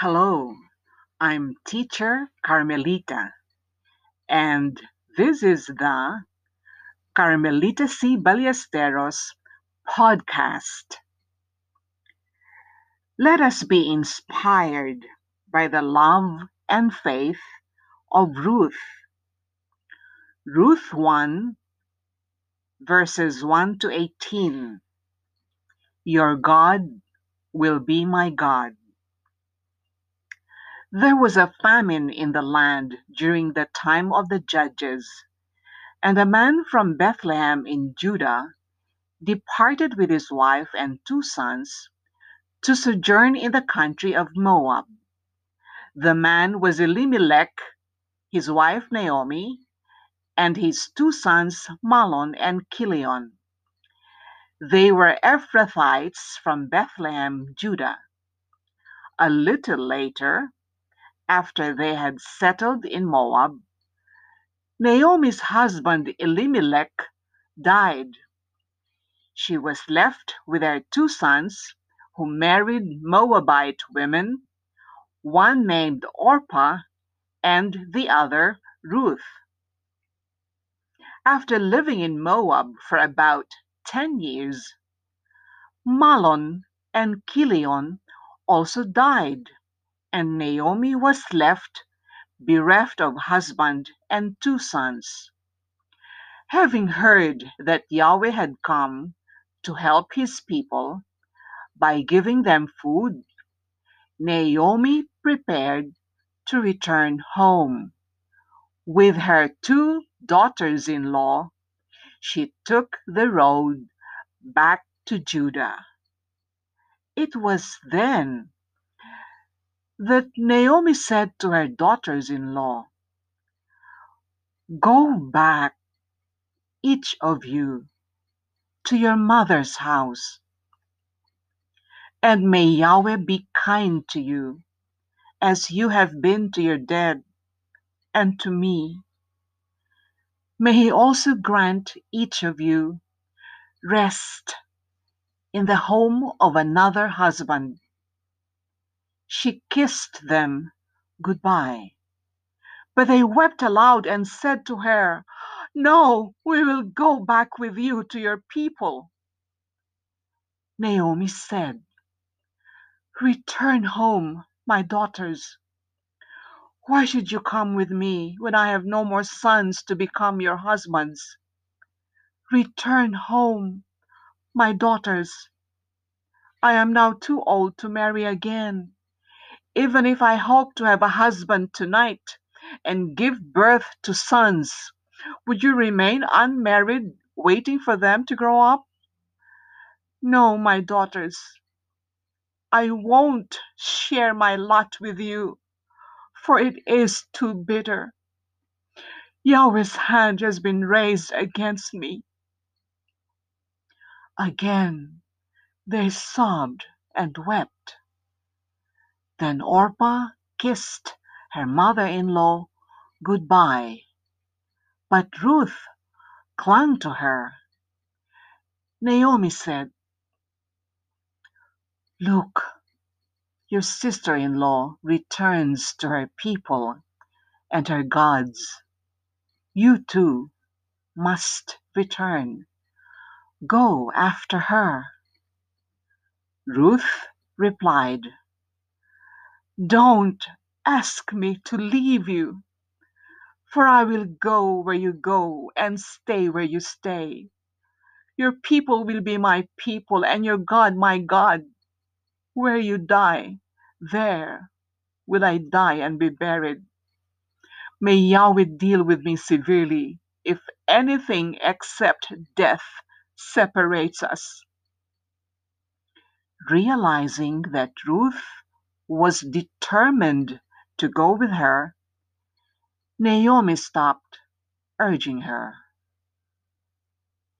Hello, I'm teacher Carmelita, and this is the Carmelita C. Ballesteros podcast. Let us be inspired by the love and faith of Ruth. Ruth 1, verses 1 to 18. Your God will be my God. There was a famine in the land during the time of the judges, and a man from Bethlehem in Judah departed with his wife and two sons to sojourn in the country of Moab. The man was Elimelech, his wife Naomi, and his two sons Mahlon and Chilion. They were Ephrathites from Bethlehem, Judah. A little later, after they had settled in Moab, Naomi's husband Elimelech died. She was left with her two sons, who married Moabite women, one named Orpah and the other Ruth. After living in Moab for about 10 years, Mahlon and Chilion also died and Naomi was left bereft of husband and two sons. Having heard that Yahweh had come to help his people by giving them food, Naomi prepared to return home. With her two daughters in law, she took the road back to Judah. It was then that Naomi said to her daughters in law, Go back, each of you, to your mother's house, and may Yahweh be kind to you, as you have been to your dead and to me. May He also grant each of you rest in the home of another husband she kissed them good-bye. But they wept aloud and said to her, No, we will go back with you to your people. Naomi said, Return home, my daughters. Why should you come with me when I have no more sons to become your husbands? Return home, my daughters. I am now too old to marry again even if I hope to have a husband tonight and give birth to sons, would you remain unmarried, waiting for them to grow up? No, my daughters, I won't share my lot with you, for it is too bitter. Yahweh's hand has been raised against me. Again they sobbed and wept. Then Orpah kissed her mother-in-law good-bye, but Ruth clung to her. Naomi said, Look, your sister-in-law returns to her people and her gods. You too must return. Go after her. Ruth replied, don't ask me to leave you, for I will go where you go and stay where you stay. Your people will be my people, and your God my God. Where you die, there will I die and be buried. May Yahweh deal with me severely if anything except death separates us. Realizing that Ruth was determined to go with her, Naomi stopped urging her.